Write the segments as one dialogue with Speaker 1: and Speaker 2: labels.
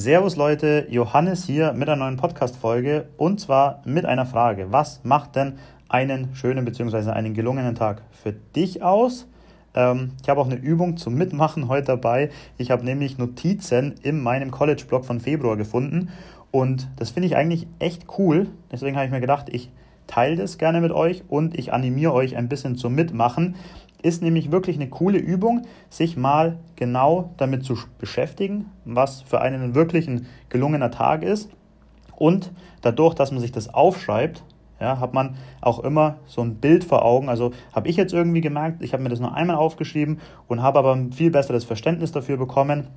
Speaker 1: Servus Leute, Johannes hier mit einer neuen Podcast-Folge und zwar mit einer Frage. Was macht denn einen schönen bzw. einen gelungenen Tag für dich aus? Ähm, ich habe auch eine Übung zum Mitmachen heute dabei. Ich habe nämlich Notizen in meinem College-Blog von Februar gefunden und das finde ich eigentlich echt cool. Deswegen habe ich mir gedacht, ich teile das gerne mit euch und ich animiere euch ein bisschen zum Mitmachen. Ist nämlich wirklich eine coole Übung, sich mal genau damit zu beschäftigen, was für einen wirklich ein gelungener Tag ist. Und dadurch, dass man sich das aufschreibt, ja, hat man auch immer so ein Bild vor Augen. Also habe ich jetzt irgendwie gemerkt, ich habe mir das nur einmal aufgeschrieben und habe aber ein viel besseres Verständnis dafür bekommen.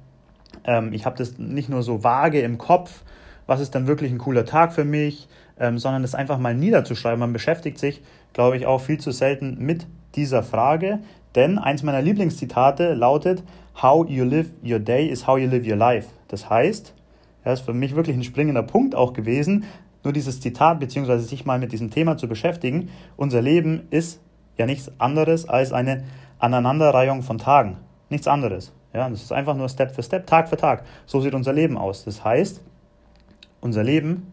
Speaker 1: Ähm, ich habe das nicht nur so vage im Kopf, was ist dann wirklich ein cooler Tag für mich, ähm, sondern das einfach mal niederzuschreiben. Man beschäftigt sich, glaube ich, auch viel zu selten mit dieser Frage, denn eins meiner Lieblingszitate lautet, How you live your day is how you live your life. Das heißt, das ist für mich wirklich ein springender Punkt auch gewesen, nur dieses Zitat beziehungsweise sich mal mit diesem Thema zu beschäftigen. Unser Leben ist ja nichts anderes als eine Aneinanderreihung von Tagen. Nichts anderes. Ja, das ist einfach nur Step für Step, Tag für Tag. So sieht unser Leben aus. Das heißt, unser Leben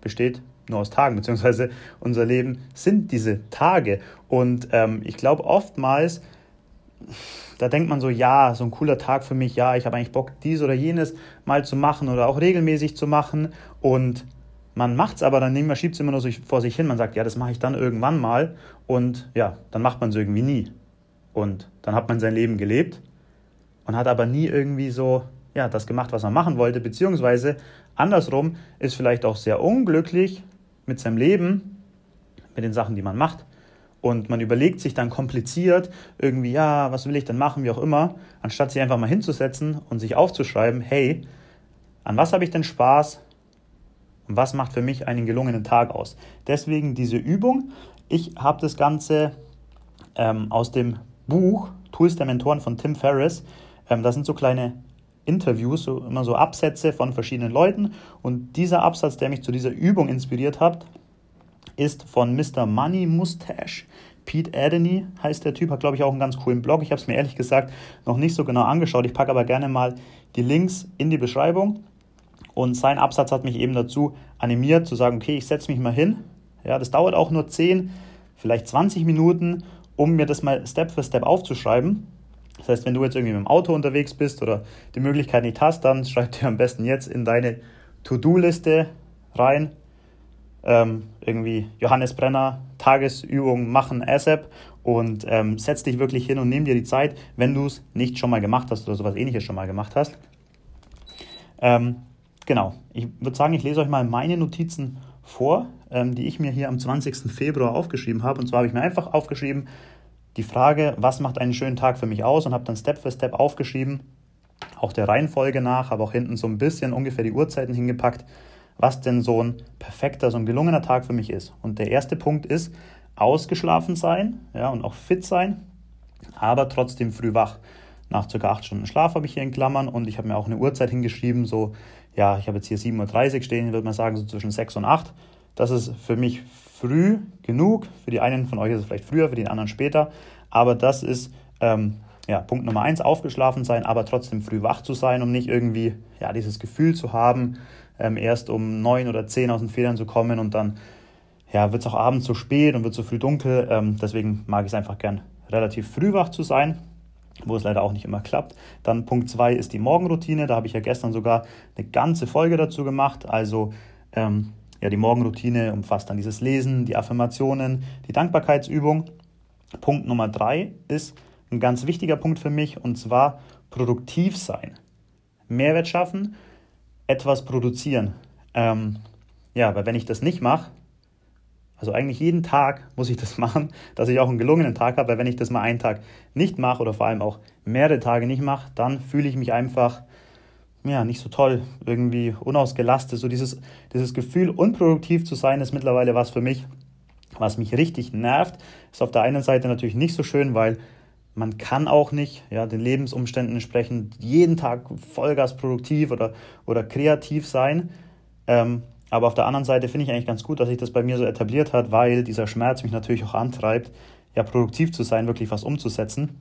Speaker 1: besteht nur aus Tagen, beziehungsweise unser Leben sind diese Tage. Und ähm, ich glaube oftmals, da denkt man so, ja, so ein cooler Tag für mich, ja, ich habe eigentlich Bock, dies oder jenes mal zu machen oder auch regelmäßig zu machen. Und man macht es aber dann mehr, schiebt es immer nur so vor sich hin. Man sagt, ja, das mache ich dann irgendwann mal. Und ja, dann macht man es irgendwie nie. Und dann hat man sein Leben gelebt und hat aber nie irgendwie so ja, das gemacht, was man machen wollte, beziehungsweise andersrum ist vielleicht auch sehr unglücklich mit seinem Leben, mit den Sachen, die man macht. Und man überlegt sich dann kompliziert irgendwie, ja, was will ich denn machen, wie auch immer, anstatt sich einfach mal hinzusetzen und sich aufzuschreiben, hey, an was habe ich denn Spaß und was macht für mich einen gelungenen Tag aus. Deswegen diese Übung. Ich habe das Ganze ähm, aus dem Buch Tools der Mentoren von Tim Ferriss. Ähm, das sind so kleine Interviews, so, immer so Absätze von verschiedenen Leuten. Und dieser Absatz, der mich zu dieser Übung inspiriert hat, ist von Mr. Money Mustache. Pete Adeny heißt der Typ, hat glaube ich auch einen ganz coolen Blog. Ich habe es mir ehrlich gesagt noch nicht so genau angeschaut. Ich packe aber gerne mal die Links in die Beschreibung. Und sein Absatz hat mich eben dazu animiert zu sagen, okay, ich setze mich mal hin. Ja, das dauert auch nur 10, vielleicht 20 Minuten, um mir das mal Step für Step aufzuschreiben. Das heißt, wenn du jetzt irgendwie mit dem Auto unterwegs bist oder die Möglichkeit nicht hast, dann schreib dir am besten jetzt in deine To-Do-Liste rein. Ähm, irgendwie Johannes Brenner, Tagesübung machen ASAP und ähm, setz dich wirklich hin und nimm dir die Zeit, wenn du es nicht schon mal gemacht hast oder sowas ähnliches schon mal gemacht hast. Ähm, genau, ich würde sagen, ich lese euch mal meine Notizen vor, ähm, die ich mir hier am 20. Februar aufgeschrieben habe. Und zwar habe ich mir einfach aufgeschrieben, die Frage, was macht einen schönen Tag für mich aus und habe dann Step für Step aufgeschrieben, auch der Reihenfolge nach, habe auch hinten so ein bisschen ungefähr die Uhrzeiten hingepackt, was denn so ein perfekter, so ein gelungener Tag für mich ist. Und der erste Punkt ist, ausgeschlafen sein ja, und auch fit sein, aber trotzdem früh wach. Nach ca. 8 Stunden Schlaf habe ich hier in Klammern und ich habe mir auch eine Uhrzeit hingeschrieben, so, ja, ich habe jetzt hier 7.30 Uhr stehen, würde man sagen, so zwischen 6 und 8. Das ist für mich früh genug. Für die einen von euch ist es vielleicht früher, für die anderen später. Aber das ist ähm, ja, Punkt Nummer eins, aufgeschlafen sein, aber trotzdem früh wach zu sein, um nicht irgendwie ja, dieses Gefühl zu haben, ähm, erst um neun oder zehn aus den Federn zu kommen und dann ja, wird es auch abends zu spät und wird zu früh dunkel. Ähm, deswegen mag ich es einfach gern, relativ früh wach zu sein, wo es leider auch nicht immer klappt. Dann Punkt zwei ist die Morgenroutine. Da habe ich ja gestern sogar eine ganze Folge dazu gemacht. Also ähm, ja, die Morgenroutine umfasst dann dieses Lesen, die Affirmationen, die Dankbarkeitsübung. Punkt Nummer drei ist ein ganz wichtiger Punkt für mich und zwar produktiv sein. Mehrwert schaffen, etwas produzieren. Ähm, ja, weil wenn ich das nicht mache, also eigentlich jeden Tag muss ich das machen, dass ich auch einen gelungenen Tag habe, weil wenn ich das mal einen Tag nicht mache oder vor allem auch mehrere Tage nicht mache, dann fühle ich mich einfach ja, nicht so toll, irgendwie unausgelastet. So dieses, dieses Gefühl, unproduktiv zu sein, ist mittlerweile was für mich, was mich richtig nervt. Ist auf der einen Seite natürlich nicht so schön, weil man kann auch nicht ja, den Lebensumständen entsprechend jeden Tag Vollgas produktiv oder, oder kreativ sein. Ähm, aber auf der anderen Seite finde ich eigentlich ganz gut, dass sich das bei mir so etabliert hat, weil dieser Schmerz mich natürlich auch antreibt, ja, produktiv zu sein, wirklich was umzusetzen.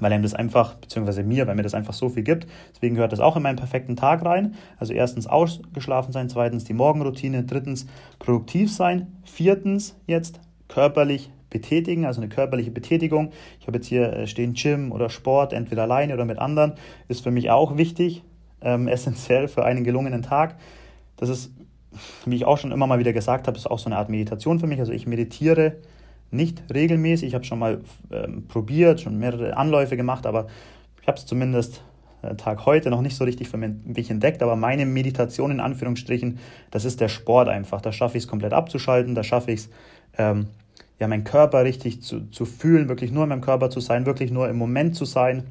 Speaker 1: Weil einem das einfach, beziehungsweise mir, weil mir das einfach so viel gibt. Deswegen gehört das auch in meinen perfekten Tag rein. Also erstens ausgeschlafen sein, zweitens die Morgenroutine, drittens produktiv sein, viertens jetzt körperlich betätigen, also eine körperliche Betätigung. Ich habe jetzt hier äh, stehen Gym oder Sport, entweder alleine oder mit anderen, ist für mich auch wichtig, ähm, essentiell für einen gelungenen Tag. Das ist, wie ich auch schon immer mal wieder gesagt habe, ist auch so eine Art Meditation für mich. Also ich meditiere nicht regelmäßig. Ich habe schon mal ähm, probiert, schon mehrere Anläufe gemacht, aber ich habe es zumindest äh, Tag heute noch nicht so richtig für mich entdeckt. Aber meine Meditation in Anführungsstrichen, das ist der Sport einfach. Da schaffe ich es komplett abzuschalten, da schaffe ich es, ähm, ja, meinen Körper richtig zu, zu fühlen, wirklich nur in meinem Körper zu sein, wirklich nur im Moment zu sein,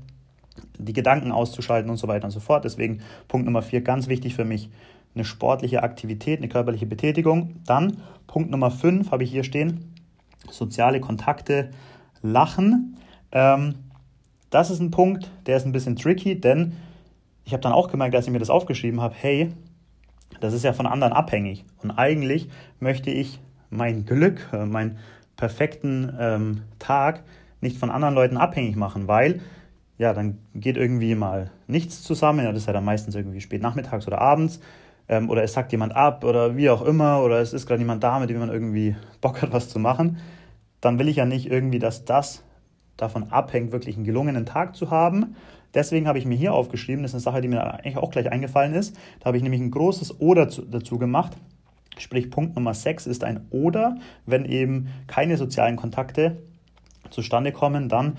Speaker 1: die Gedanken auszuschalten und so weiter und so fort. Deswegen Punkt Nummer vier, ganz wichtig für mich, eine sportliche Aktivität, eine körperliche Betätigung. Dann Punkt Nummer fünf habe ich hier stehen, soziale Kontakte, Lachen. Ähm, das ist ein Punkt, der ist ein bisschen tricky, denn ich habe dann auch gemerkt, als ich mir das aufgeschrieben habe, hey, das ist ja von anderen abhängig. Und eigentlich möchte ich mein Glück, äh, meinen perfekten ähm, Tag nicht von anderen Leuten abhängig machen, weil ja, dann geht irgendwie mal nichts zusammen. Ja, das ist ja dann meistens irgendwie spät nachmittags oder abends. Ähm, oder es sagt jemand ab oder wie auch immer. Oder es ist gerade jemand da, mit dem man irgendwie Bock hat, was zu machen dann will ich ja nicht irgendwie, dass das davon abhängt, wirklich einen gelungenen Tag zu haben. Deswegen habe ich mir hier aufgeschrieben, das ist eine Sache, die mir eigentlich auch gleich eingefallen ist. Da habe ich nämlich ein großes Oder dazu gemacht. Sprich, Punkt Nummer 6 ist ein Oder. Wenn eben keine sozialen Kontakte zustande kommen, dann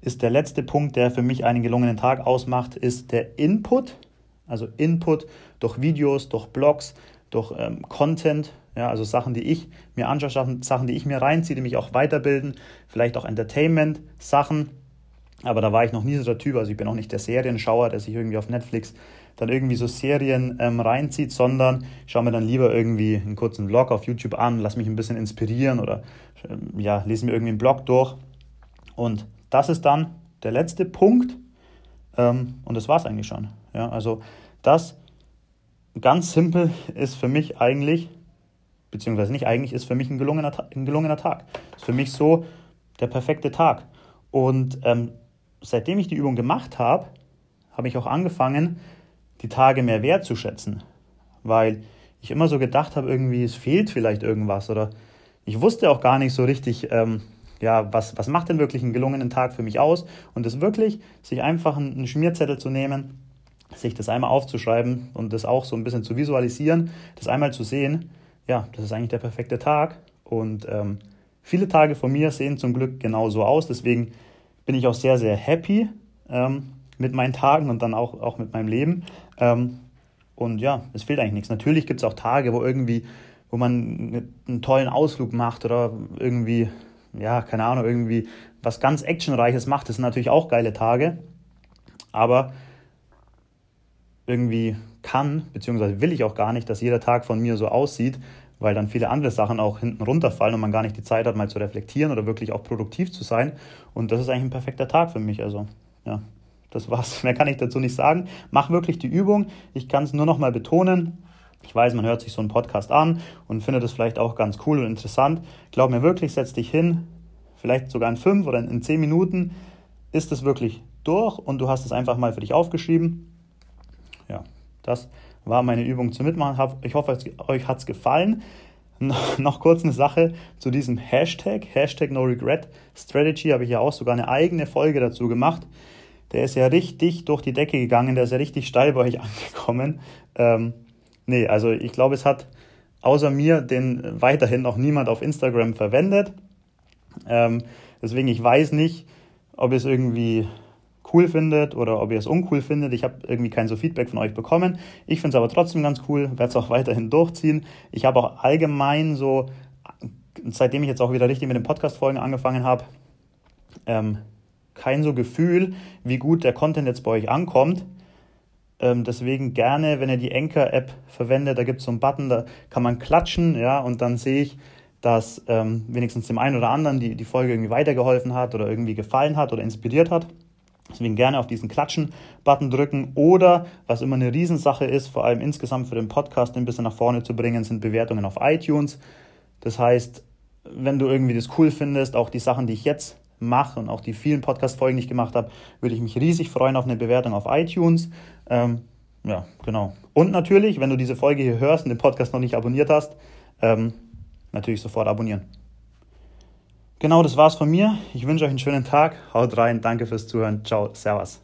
Speaker 1: ist der letzte Punkt, der für mich einen gelungenen Tag ausmacht, ist der Input. Also Input durch Videos, durch Blogs, durch ähm, Content, ja, also Sachen, die ich mir anschaue, Sachen, die ich mir reinziehe, die mich auch weiterbilden, vielleicht auch Entertainment-Sachen. Aber da war ich noch nie so der Typ, also ich bin auch nicht der Serienschauer, der sich irgendwie auf Netflix dann irgendwie so Serien ähm, reinzieht, sondern ich schaue mir dann lieber irgendwie einen kurzen Vlog auf YouTube an, lass mich ein bisschen inspirieren oder ähm, ja, lese mir irgendwie einen Blog durch. Und das ist dann der letzte Punkt ähm, und das war es eigentlich schon. Ja, also das ganz simpel ist für mich eigentlich beziehungsweise nicht eigentlich, ist für mich ein gelungener, ein gelungener Tag. Ist für mich so der perfekte Tag. Und ähm, seitdem ich die Übung gemacht habe, habe ich auch angefangen, die Tage mehr wertzuschätzen. Weil ich immer so gedacht habe, irgendwie, es fehlt vielleicht irgendwas. Oder ich wusste auch gar nicht so richtig, ähm, ja, was, was macht denn wirklich einen gelungenen Tag für mich aus? Und das wirklich, sich einfach einen Schmierzettel zu nehmen, sich das einmal aufzuschreiben und das auch so ein bisschen zu visualisieren, das einmal zu sehen ja, das ist eigentlich der perfekte Tag. Und ähm, viele Tage von mir sehen zum Glück genauso aus. Deswegen bin ich auch sehr, sehr happy ähm, mit meinen Tagen und dann auch, auch mit meinem Leben. Ähm, und ja, es fehlt eigentlich nichts. Natürlich gibt es auch Tage, wo irgendwie, wo man einen tollen Ausflug macht oder irgendwie, ja, keine Ahnung, irgendwie was ganz Actionreiches macht. Das sind natürlich auch geile Tage. Aber irgendwie kann, beziehungsweise will ich auch gar nicht, dass jeder Tag von mir so aussieht, weil dann viele andere Sachen auch hinten runterfallen und man gar nicht die Zeit hat, mal zu reflektieren oder wirklich auch produktiv zu sein. Und das ist eigentlich ein perfekter Tag für mich. Also, ja, das war's. Mehr kann ich dazu nicht sagen. Mach wirklich die Übung. Ich kann es nur noch mal betonen. Ich weiß, man hört sich so einen Podcast an und findet es vielleicht auch ganz cool und interessant. Glaub mir wirklich, setz dich hin, vielleicht sogar in fünf oder in zehn Minuten ist es wirklich durch und du hast es einfach mal für dich aufgeschrieben das war meine Übung zum Mitmachen. Ich hoffe, euch hat es gefallen. Noch kurz eine Sache zu diesem Hashtag, Hashtag No Regret Strategy, habe ich ja auch sogar eine eigene Folge dazu gemacht. Der ist ja richtig durch die Decke gegangen, der ist ja richtig steil bei euch angekommen. Ähm, nee, also ich glaube, es hat außer mir den weiterhin noch niemand auf Instagram verwendet. Ähm, deswegen, ich weiß nicht, ob es irgendwie cool findet oder ob ihr es uncool findet. Ich habe irgendwie kein so Feedback von euch bekommen. Ich finde es aber trotzdem ganz cool, werde es auch weiterhin durchziehen. Ich habe auch allgemein so, seitdem ich jetzt auch wieder richtig mit den Podcast-Folgen angefangen habe, ähm, kein so Gefühl, wie gut der Content jetzt bei euch ankommt. Ähm, deswegen gerne, wenn ihr die Anchor-App verwendet, da gibt es so einen Button, da kann man klatschen, ja, und dann sehe ich, dass ähm, wenigstens dem einen oder anderen die, die Folge irgendwie weitergeholfen hat oder irgendwie gefallen hat oder inspiriert hat. Deswegen gerne auf diesen Klatschen-Button drücken oder was immer eine Riesensache ist, vor allem insgesamt für den Podcast ein bisschen nach vorne zu bringen, sind Bewertungen auf iTunes. Das heißt, wenn du irgendwie das cool findest, auch die Sachen, die ich jetzt mache und auch die vielen Podcast-Folgen, die ich gemacht habe, würde ich mich riesig freuen auf eine Bewertung auf iTunes. Ähm, ja, genau. Und natürlich, wenn du diese Folge hier hörst und den Podcast noch nicht abonniert hast, ähm, natürlich sofort abonnieren. Genau, das war's von mir. Ich wünsche euch einen schönen Tag. Haut rein. Danke fürs Zuhören. Ciao. Servus.